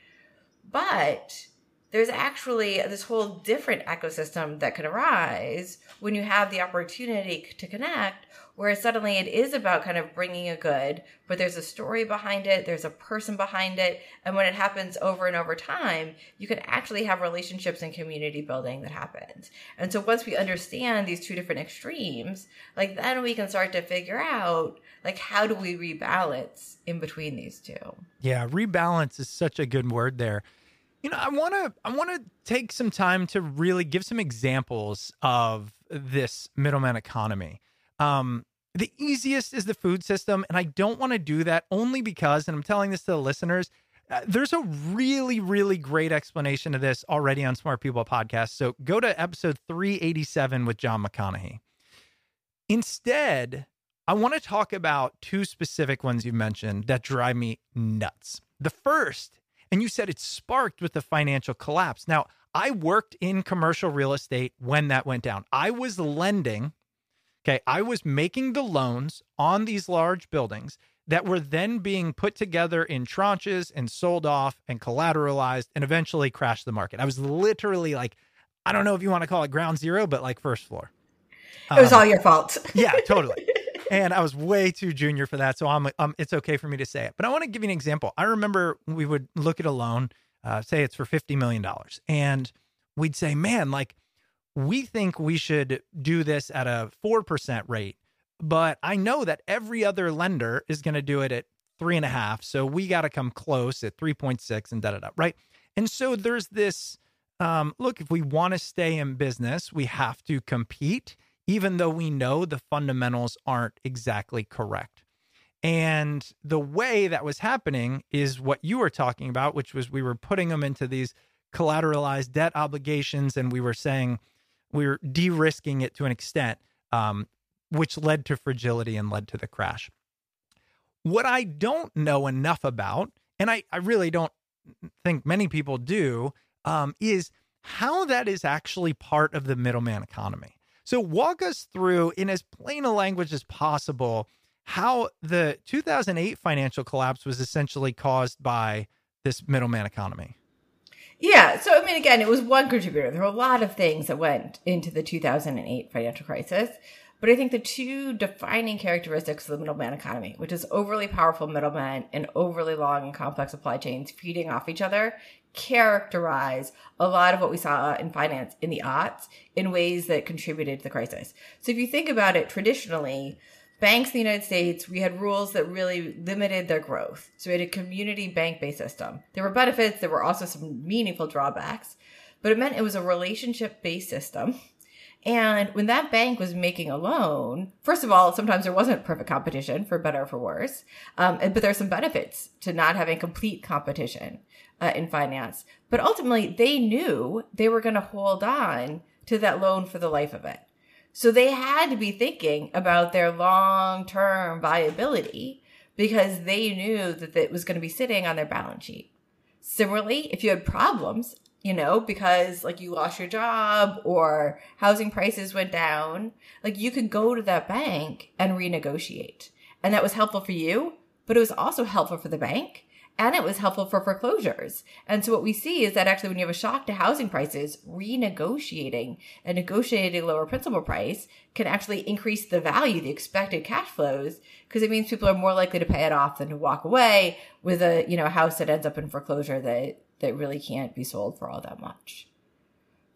but there's actually this whole different ecosystem that can arise when you have the opportunity to connect where suddenly it is about kind of bringing a good but there's a story behind it there's a person behind it and when it happens over and over time you can actually have relationships and community building that happens and so once we understand these two different extremes like then we can start to figure out like how do we rebalance in between these two Yeah, rebalance is such a good word there. You know, I want to I want to take some time to really give some examples of this middleman economy. Um the easiest is the food system and I don't want to do that only because and I'm telling this to the listeners uh, there's a really really great explanation of this already on Smart People podcast. So go to episode 387 with John McConaughey. Instead, I want to talk about two specific ones you mentioned that drive me nuts. The first, and you said it sparked with the financial collapse. Now, I worked in commercial real estate when that went down. I was lending, okay, I was making the loans on these large buildings that were then being put together in tranches and sold off and collateralized and eventually crashed the market. I was literally like, I don't know if you want to call it ground zero, but like first floor. it was Um, all your fault yeah, totally. and I was way too junior for that, so I'm um, it's okay for me to say it. But I want to give you an example. I remember we would look at a loan, uh, say it's for fifty million dollars, and we'd say, "Man, like we think we should do this at a four percent rate, but I know that every other lender is going to do it at three and a half, so we got to come close at three point six and da da da." Right, and so there's this. Um, look, if we want to stay in business, we have to compete even though we know the fundamentals aren't exactly correct. And the way that was happening is what you were talking about, which was we were putting them into these collateralized debt obligations and we were saying we were de risking it to an extent, um, which led to fragility and led to the crash. What I don't know enough about, and I, I really don't think many people do, um, is how that is actually part of the middleman economy. So, walk us through in as plain a language as possible how the 2008 financial collapse was essentially caused by this middleman economy. Yeah. So, I mean, again, it was one contributor. There were a lot of things that went into the 2008 financial crisis. But I think the two defining characteristics of the middleman economy, which is overly powerful middlemen and overly long and complex supply chains feeding off each other, characterize a lot of what we saw in finance in the aughts in ways that contributed to the crisis. So if you think about it traditionally, banks in the United States, we had rules that really limited their growth. So we had a community bank based system. There were benefits, there were also some meaningful drawbacks, but it meant it was a relationship based system. And when that bank was making a loan, first of all, sometimes there wasn't perfect competition for better or for worse. Um, but there's some benefits to not having complete competition uh, in finance. But ultimately, they knew they were going to hold on to that loan for the life of it. So they had to be thinking about their long term viability because they knew that it was going to be sitting on their balance sheet. Similarly, if you had problems, you know, because like you lost your job or housing prices went down, like you could go to that bank and renegotiate. And that was helpful for you, but it was also helpful for the bank. And it was helpful for foreclosures. And so what we see is that actually when you have a shock to housing prices, renegotiating and negotiating lower principal price can actually increase the value, the expected cash flows, because it means people are more likely to pay it off than to walk away with a, you know, house that ends up in foreclosure that that really can't be sold for all that much.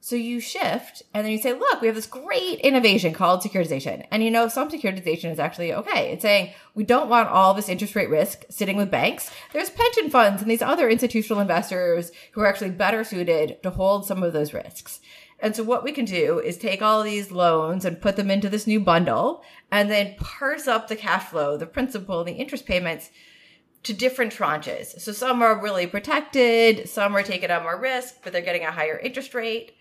So you shift and then you say, look, we have this great innovation called securitization. And you know, some securitization is actually okay. It's saying we don't want all this interest rate risk sitting with banks. There's pension funds and these other institutional investors who are actually better suited to hold some of those risks. And so what we can do is take all these loans and put them into this new bundle and then parse up the cash flow, the principal, the interest payments to different tranches. So some are really protected, some are taking on more risk, but they're getting a higher interest rate.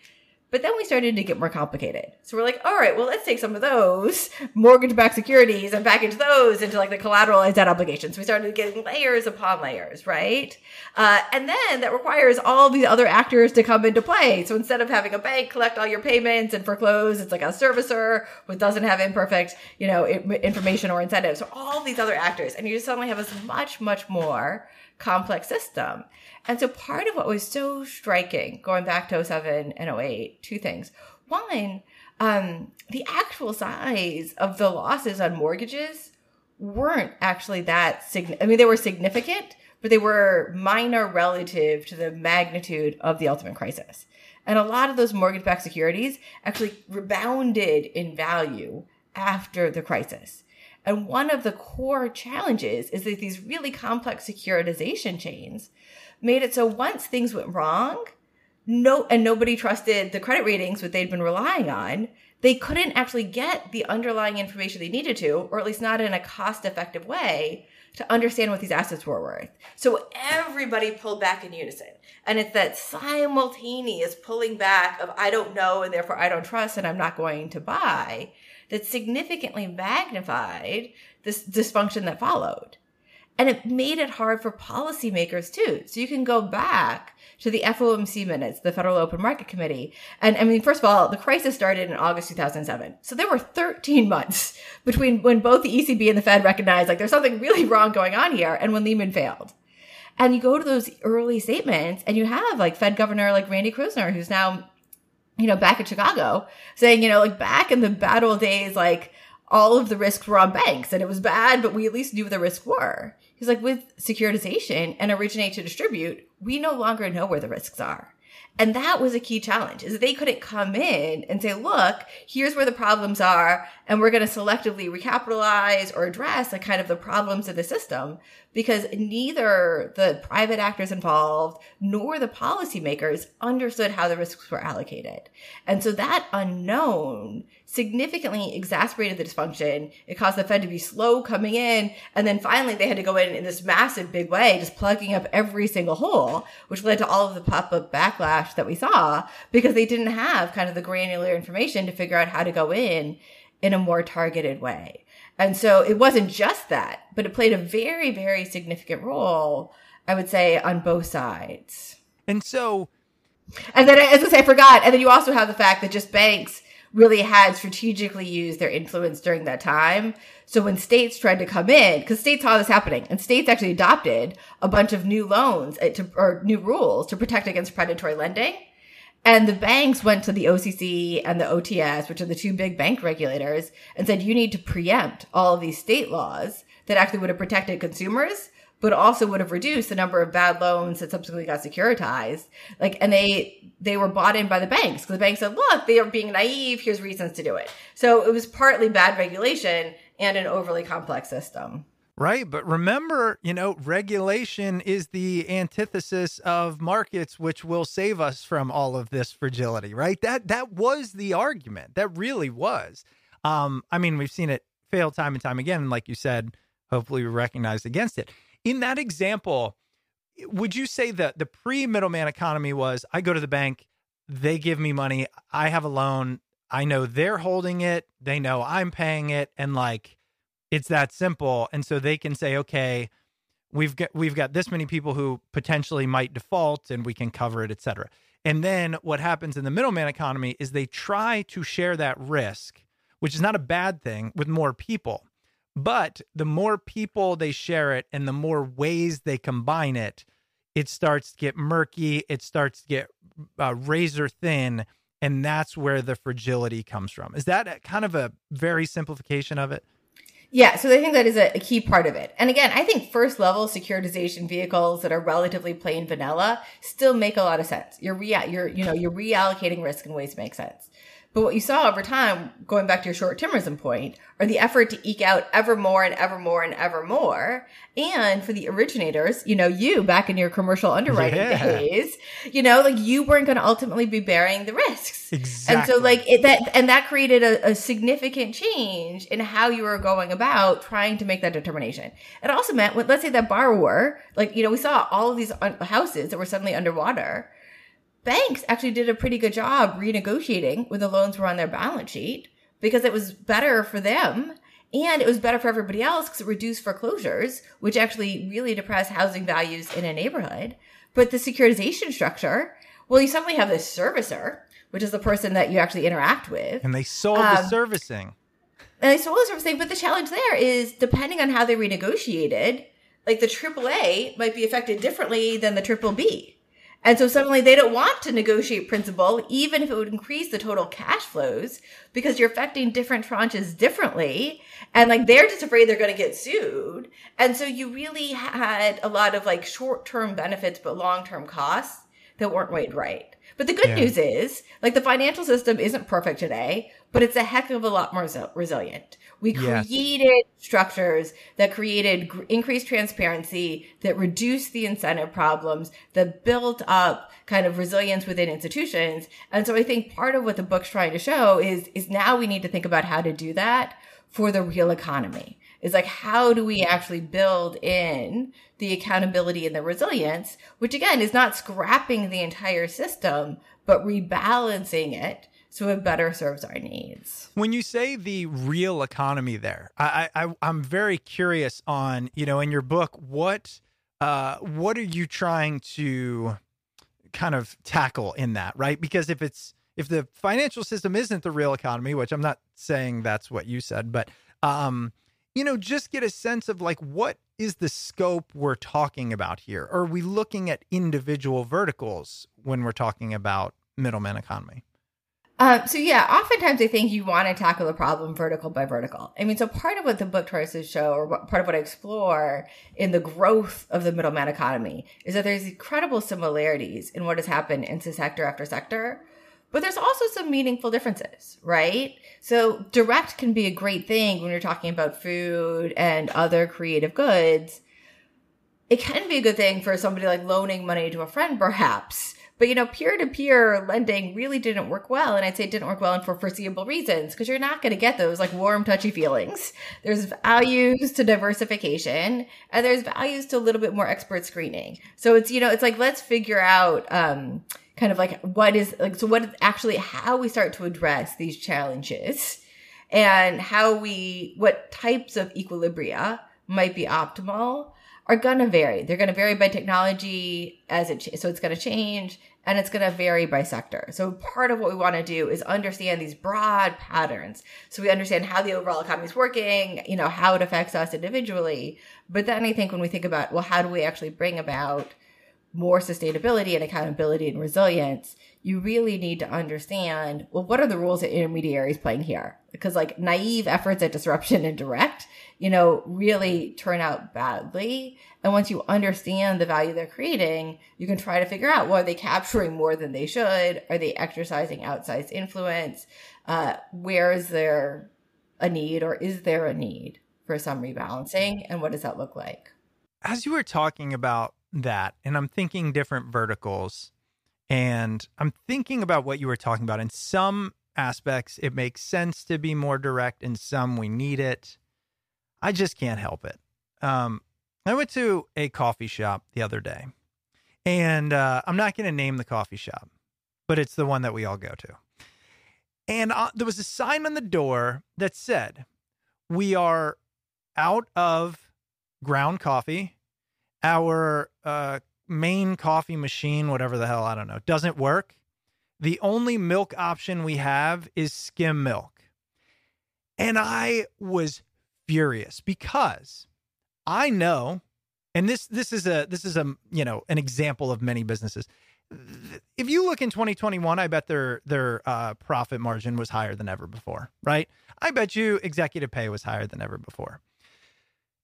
But then we started to get more complicated. So we're like, all right, well, let's take some of those mortgage backed securities and package those into like the collateralized debt obligations. We started getting layers upon layers, right? Uh, and then that requires all these other actors to come into play. So instead of having a bank collect all your payments and foreclose, it's like a servicer who doesn't have imperfect, you know, information or incentives. So all these other actors. And you just suddenly have this much, much more complex system. And so part of what was so striking going back to 07 and 08, two things. One, um, the actual size of the losses on mortgages weren't actually that significant. I mean, they were significant, but they were minor relative to the magnitude of the ultimate crisis. And a lot of those mortgage backed securities actually rebounded in value after the crisis. And one of the core challenges is that these really complex securitization chains made it so once things went wrong, no, and nobody trusted the credit ratings that they'd been relying on, they couldn't actually get the underlying information they needed to, or at least not in a cost effective way to understand what these assets were worth. So everybody pulled back in unison. And it's that simultaneous pulling back of I don't know and therefore I don't trust and I'm not going to buy that significantly magnified this dysfunction that followed. And it made it hard for policymakers too. So you can go back to the FOMC minutes, the Federal Open Market Committee. And I mean, first of all, the crisis started in August 2007. So there were 13 months between when both the ECB and the Fed recognized like there's something really wrong going on here and when Lehman failed. And you go to those early statements and you have like Fed Governor like Randy Kroszner, who's now you know, back in Chicago saying, you know, like back in the bad old days, like all of the risks were on banks and it was bad, but we at least knew what the risks were. He's like, with securitization and originate to distribute, we no longer know where the risks are. And that was a key challenge is they couldn't come in and say, look, here's where the problems are. And we're going to selectively recapitalize or address like kind of the problems of the system because neither the private actors involved nor the policymakers understood how the risks were allocated. And so that unknown significantly exacerbated the dysfunction. It caused the Fed to be slow coming in. And then finally they had to go in in this massive big way, just plugging up every single hole, which led to all of the pop up backlash that we saw because they didn't have kind of the granular information to figure out how to go in in a more targeted way. And so it wasn't just that, but it played a very, very significant role, I would say, on both sides. And so. And then, as I say, I forgot. And then you also have the fact that just banks really had strategically used their influence during that time. So when states tried to come in, because states saw this happening, and states actually adopted a bunch of new loans uh, to, or new rules to protect against predatory lending. And the banks went to the OCC and the OTS, which are the two big bank regulators, and said, you need to preempt all of these state laws that actually would have protected consumers, but also would have reduced the number of bad loans that subsequently got securitized. Like, and they, they were bought in by the banks because the banks said, look, they are being naive. Here's reasons to do it. So it was partly bad regulation and an overly complex system. Right. But remember, you know, regulation is the antithesis of markets, which will save us from all of this fragility, right? That that was the argument. That really was. Um, I mean, we've seen it fail time and time again. And like you said, hopefully we recognize against it. In that example, would you say that the pre middleman economy was I go to the bank, they give me money, I have a loan, I know they're holding it, they know I'm paying it, and like it's that simple. And so they can say, okay, we've got we've got this many people who potentially might default and we can cover it, et cetera. And then what happens in the middleman economy is they try to share that risk, which is not a bad thing, with more people. But the more people they share it and the more ways they combine it, it starts to get murky. It starts to get uh, razor thin. And that's where the fragility comes from. Is that kind of a very simplification of it? Yeah, so I think that is a, a key part of it. And again, I think first level securitization vehicles that are relatively plain vanilla still make a lot of sense. You're rea- you're you know you're reallocating risk in ways that make sense. But what you saw over time, going back to your short termism point, are the effort to eke out ever more and ever more and ever more. And for the originators, you know, you back in your commercial underwriting Yeah. days, you know, like you weren't going to ultimately be bearing the risks. Exactly. And so like it, that, and that created a, a significant change in how you were going about trying to make that determination. It also meant, let's say that borrower, like, you know, we saw all of these houses that were suddenly underwater. Banks actually did a pretty good job renegotiating when the loans were on their balance sheet because it was better for them and it was better for everybody else because it reduced foreclosures, which actually really depressed housing values in a neighborhood. But the securitization structure, well, you suddenly have this servicer, which is the person that you actually interact with. and they sold the Um, servicing. And I sold the servicing, but the challenge there is depending on how they renegotiated, like the AAA might be affected differently than the triple B. And so suddenly they don't want to negotiate principal, even if it would increase the total cash flows, because you're affecting different tranches differently. And like they're just afraid they're going to get sued. And so you really had a lot of like short term benefits, but long term costs that weren't weighed right. But the good Yeah. news is, like, the financial system isn't perfect today, but it's a heck of a lot more resi- resilient. We Yes. created structures that created gr- increased transparency, that reduced the incentive problems, that built up kind of resilience within institutions. And so I think part of what the book's trying to show is, is now we need to think about how to do that for the real economy. Is like, how do we actually build in the accountability and the resilience, which again is not scrapping the entire system, but rebalancing it so it better serves our needs. When you say the real economy, there, I, I I'm very curious on you know in your book what uh what are you trying to kind of tackle in that right? Because if it's if the financial system isn't the real economy which i'm not saying that's what you said but um you know just get a sense of like what is the scope we're talking about here? Are we looking at individual verticals when we're talking about middleman economy Um, so yeah, oftentimes I think you want to tackle the problem vertical by vertical. I mean, so part of what the book tries to show, or what, part of what I explore in the growth of the middleman economy, is that there's incredible similarities in what has happened into sector after sector, but there's also some meaningful differences, right? So direct can be a great thing when you're talking about food and other creative goods. It can be a good thing for somebody like loaning money to a friend, perhaps. But you know, peer to peer lending really didn't work well. And I'd say it didn't work well and for foreseeable reasons because you're not going to get those like warm, touchy feelings. There's values to diversification and there's values to a little bit more expert screening. So it's, you know, it's like, let's figure out, um, kind of like what is like, so what is actually how we start to address these challenges and how we, what types of equilibria might be optimal are going to vary. They're going to vary by technology as it, so it's going to change and it's going to vary by sector. So part of what we want to do is understand these broad patterns. So we understand how the overall economy is working, you know, how it affects us individually. But then I think when we think about, well, how do we actually bring about more sustainability and accountability and resilience, you really need to understand, well, what are the rules that intermediaries playing here? Because like naive efforts at disruption and direct, you know, really turn out badly. And once you understand the value they're creating, you can try to figure out, well, are they capturing more than they should? Are they exercising outsized influence? Uh, where is there a need or is there a need for some rebalancing? And what does that look like? as you were talking about that, and I'm thinking different verticals, and I'm thinking about what you were talking about. In some aspects, it makes sense to be more direct. In some, we need it. I just can't help it. Um, I went to a coffee shop the other day, and uh, I'm not going to name the coffee shop, but it's the one that we all go to. And uh, there was a sign on the door that said, "We are out of ground coffee. Our uh, main coffee machine, whatever the hell, I don't know, doesn't work. The only milk option we have is skim milk. And I was furious because I know, and this this is a this is a you know an example of many businesses. If you look in 2021, I bet their their uh, profit margin was higher than ever before, right? I bet you executive pay was higher than ever before,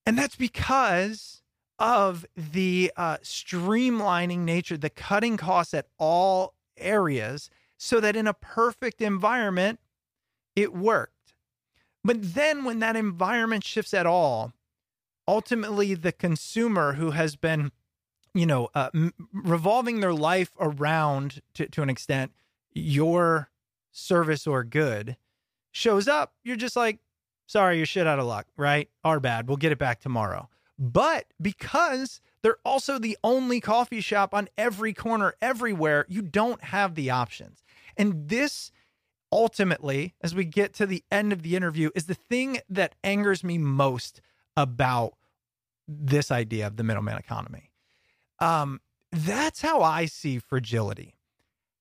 and that's because of the uh, streamlining nature, the cutting costs at all areas, so that in a perfect environment, it worked. But then when that environment shifts at all, ultimately the consumer who has been you know uh, m- revolving their life around to, to an extent your service or good shows up you're just like sorry you're shit out of luck right? Our bad. We'll get it back tomorrow. But because they're also the only coffee shop on every corner everywhere you don't have the options. And this ultimately as we get to the end of the interview is the thing that angers me most about this idea of the middleman economy. Um, that's how I see fragility.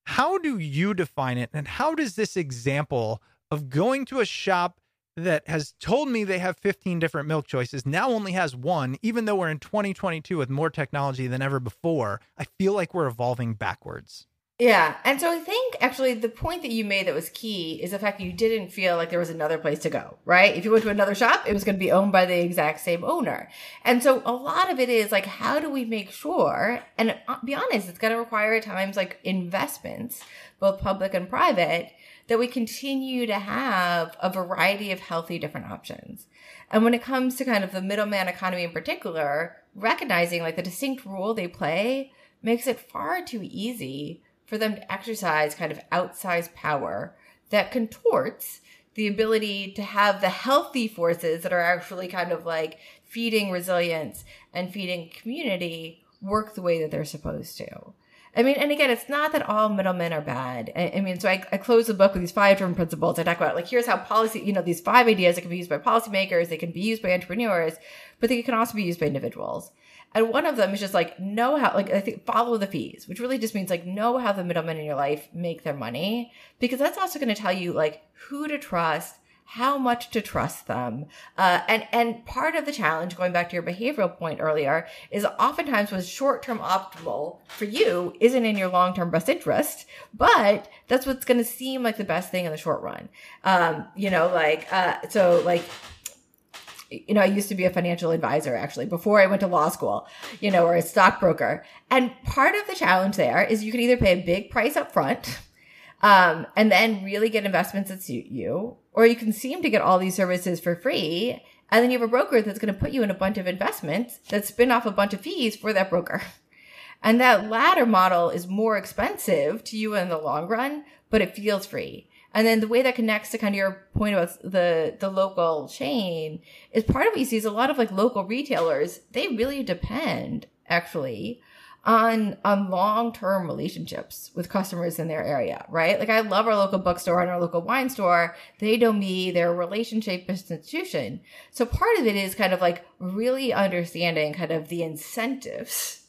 How do you define it? And how does this example of going to a shop that has told me they have 15 different milk choices now only has one, even though we're in 2022 with more technology than ever before? I feel like we're evolving backwards. Yeah. And so I think actually the point that you made that was key is the fact that you didn't feel like there was another place to go, right? If you went to another shop, it was going to be owned by the exact same owner. And so a lot of it is like, how do we make sure, and uh, be honest, it's going to require at times like investments, both public and private, that we continue to have a variety of healthy different options. And when it comes to kind of the middleman economy in particular, recognizing like the distinct role they play makes it far too easy for them to exercise kind of outsized power that contorts the ability to have the healthy forces that are actually kind of like feeding resilience and feeding community work the way that they're supposed to. I mean, and again, it's not that all middlemen are bad. I, I mean, so I, I, close the book with these five different principles. I talk about like, here's how policy, you know, these five ideas that can be used by policymakers, they can be used by entrepreneurs, but they can also be used by individuals. And one of them is just like know how, like I think follow the fees, which really just means like know how the middlemen in your life make their money, because that's also going to tell you like who to trust, how much to trust them. Uh, and, and part of the challenge, going back to your behavioral point earlier, is oftentimes what's short term optimal for you isn't in your long term best interest, but that's what's going to seem like the best thing in the short run. Um, you know, like, uh, so like, you know, I used to be a financial advisor actually before I went to law school, you know, or a stockbroker. And part of the challenge there is you can either pay a big price up front, um, and then really get investments that suit you, or you can seem to get all these services for free. And then you have a broker that's going to put you in a bunch of investments that spin off a bunch of fees for that broker. And that latter model is more expensive to you in the long run, but it feels free. And then the way that connects to kind of your point about the the local chain is part of what you see is a lot of like local retailers, they really depend actually on on long-term relationships with customers in their area, right? Like I love our local bookstore and our local wine store. They know me, they're a relationship institution. So part of it is kind of like really understanding kind of the incentives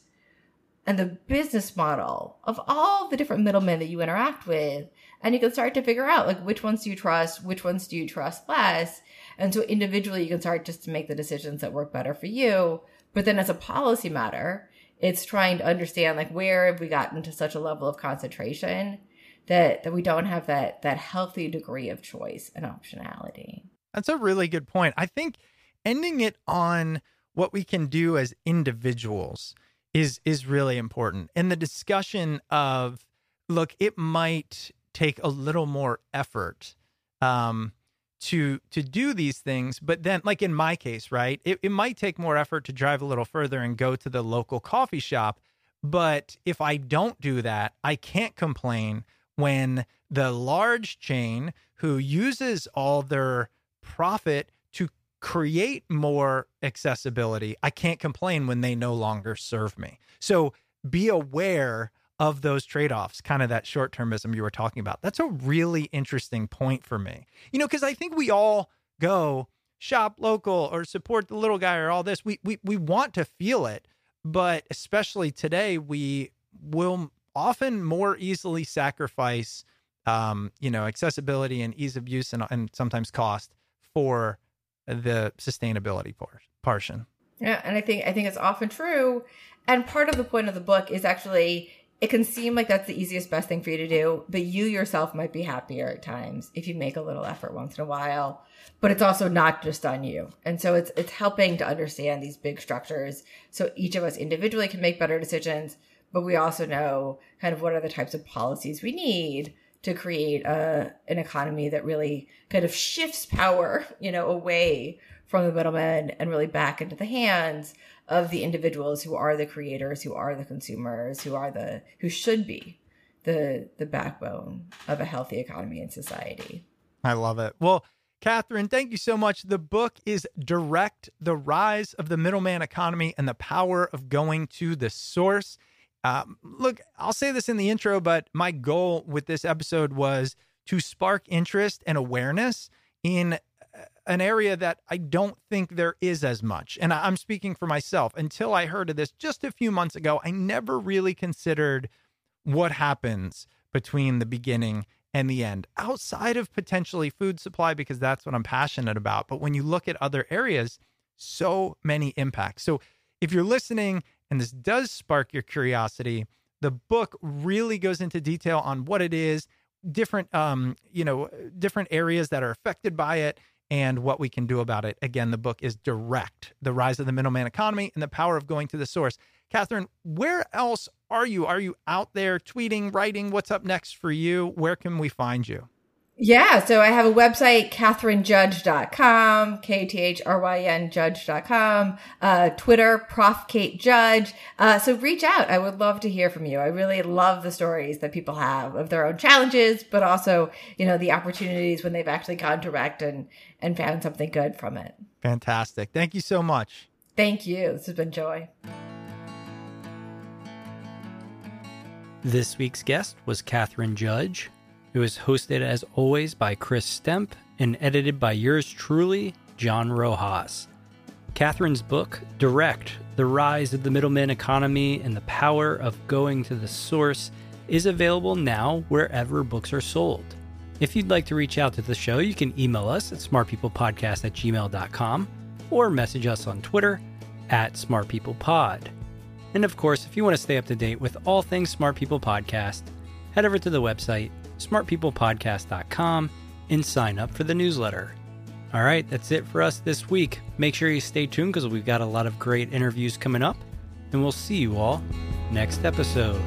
and the business model of all the different middlemen that you interact with and you can start to figure out like which ones do you trust which ones do you trust less? And so individually you can start just to make the decisions that work better for you. But then as a policy matter it's trying to understand like where have we gotten to such a level of concentration that that we don't have that that healthy degree of choice and optionality. That's a really good point. I think ending it on what we can do as individuals is is really important. And the discussion of look it might take a little more effort um, to to do these things. But then, like in my case, right, it, it might take more effort to drive a little further and go to the local coffee shop. But if I don't do that, I can't complain when the large chain who uses all their profit to create more accessibility, I can't complain when they no longer serve me. So be aware of those trade offs, kind of that short termism you were talking about. That's a really interesting point for me. You know, because I think we all go shop local or support the little guy or all this. We, we, we want to feel it, but especially today, we will often more easily sacrifice, um, you know, accessibility and ease of use and, and sometimes cost for the sustainability portion. Yeah, and I think I think it's often true. And part of the point of the book is actually it can seem like that's the easiest best thing for you to do, but you yourself might be happier at times if you make a little effort once in a while. But it's also not just on you. And so it's it's helping to understand these big structures so each of us individually can make better decisions, but we also know kind of what are the types of policies we need to create a, an economy that really kind of shifts power, you know, away from the middlemen and really back into the hands of the individuals who are the creators, who are the consumers, who are the who should be the the backbone of a healthy economy and society. I love it. Well, Kathryn, thank you so much. The book is Direct The Rise of the Middleman Economy and the Power of Going to the Source. Um, look, I'll say this in the intro, but my goal with this episode was to spark interest and awareness in an area that I don't think there is as much. And I'm speaking for myself. Until I heard of this just a few months ago, I never really considered what happens between the beginning and the end outside of potentially food supply, because that's what I'm passionate about. But when you look at other areas, so many impacts. So if you're listening and this does spark your curiosity, the book really goes into detail on what it is, different um, you know, different areas that are affected by it and what we can do about it. Again, the book is Direct: The Rise of the Middleman Economy and the Power of Going to the Source. Kathryn, where else are you? Are you out there tweeting, writing? What's up next for you? Where can we find you? Yeah, so I have a website, kathrynjudge.com, K-T-H-R-Y-N judge.com, uh, Twitter, Prof. Kate Judge. Uh, so reach out. I would love to hear from you. I really love the stories that people have of their own challenges, but also, you know, the opportunities when they've actually gone direct and, and found something good from it. Fantastic. Thank you so much. Thank you. This has been joy. This week's guest was Kathryn Judge. It was hosted as always by Chris Stemp and edited by yours truly, John Rojas. Kathryn's book, Direct The Rise of the Middleman Economy and the Power of Going to the Source, is available now wherever books are sold. If you'd like to reach out to the show, you can email us at smartpeoplepodcast at gmail.com or message us on Twitter at smartpeoplepod. And of course, if you want to stay up to date with all things Smart People Podcast, head over to the website smartpeoplepodcast.com and sign up for the newsletter. All right, that's it for us this week. Make sure you stay tuned because we've got a lot of great interviews coming up, and we'll see you all next episode.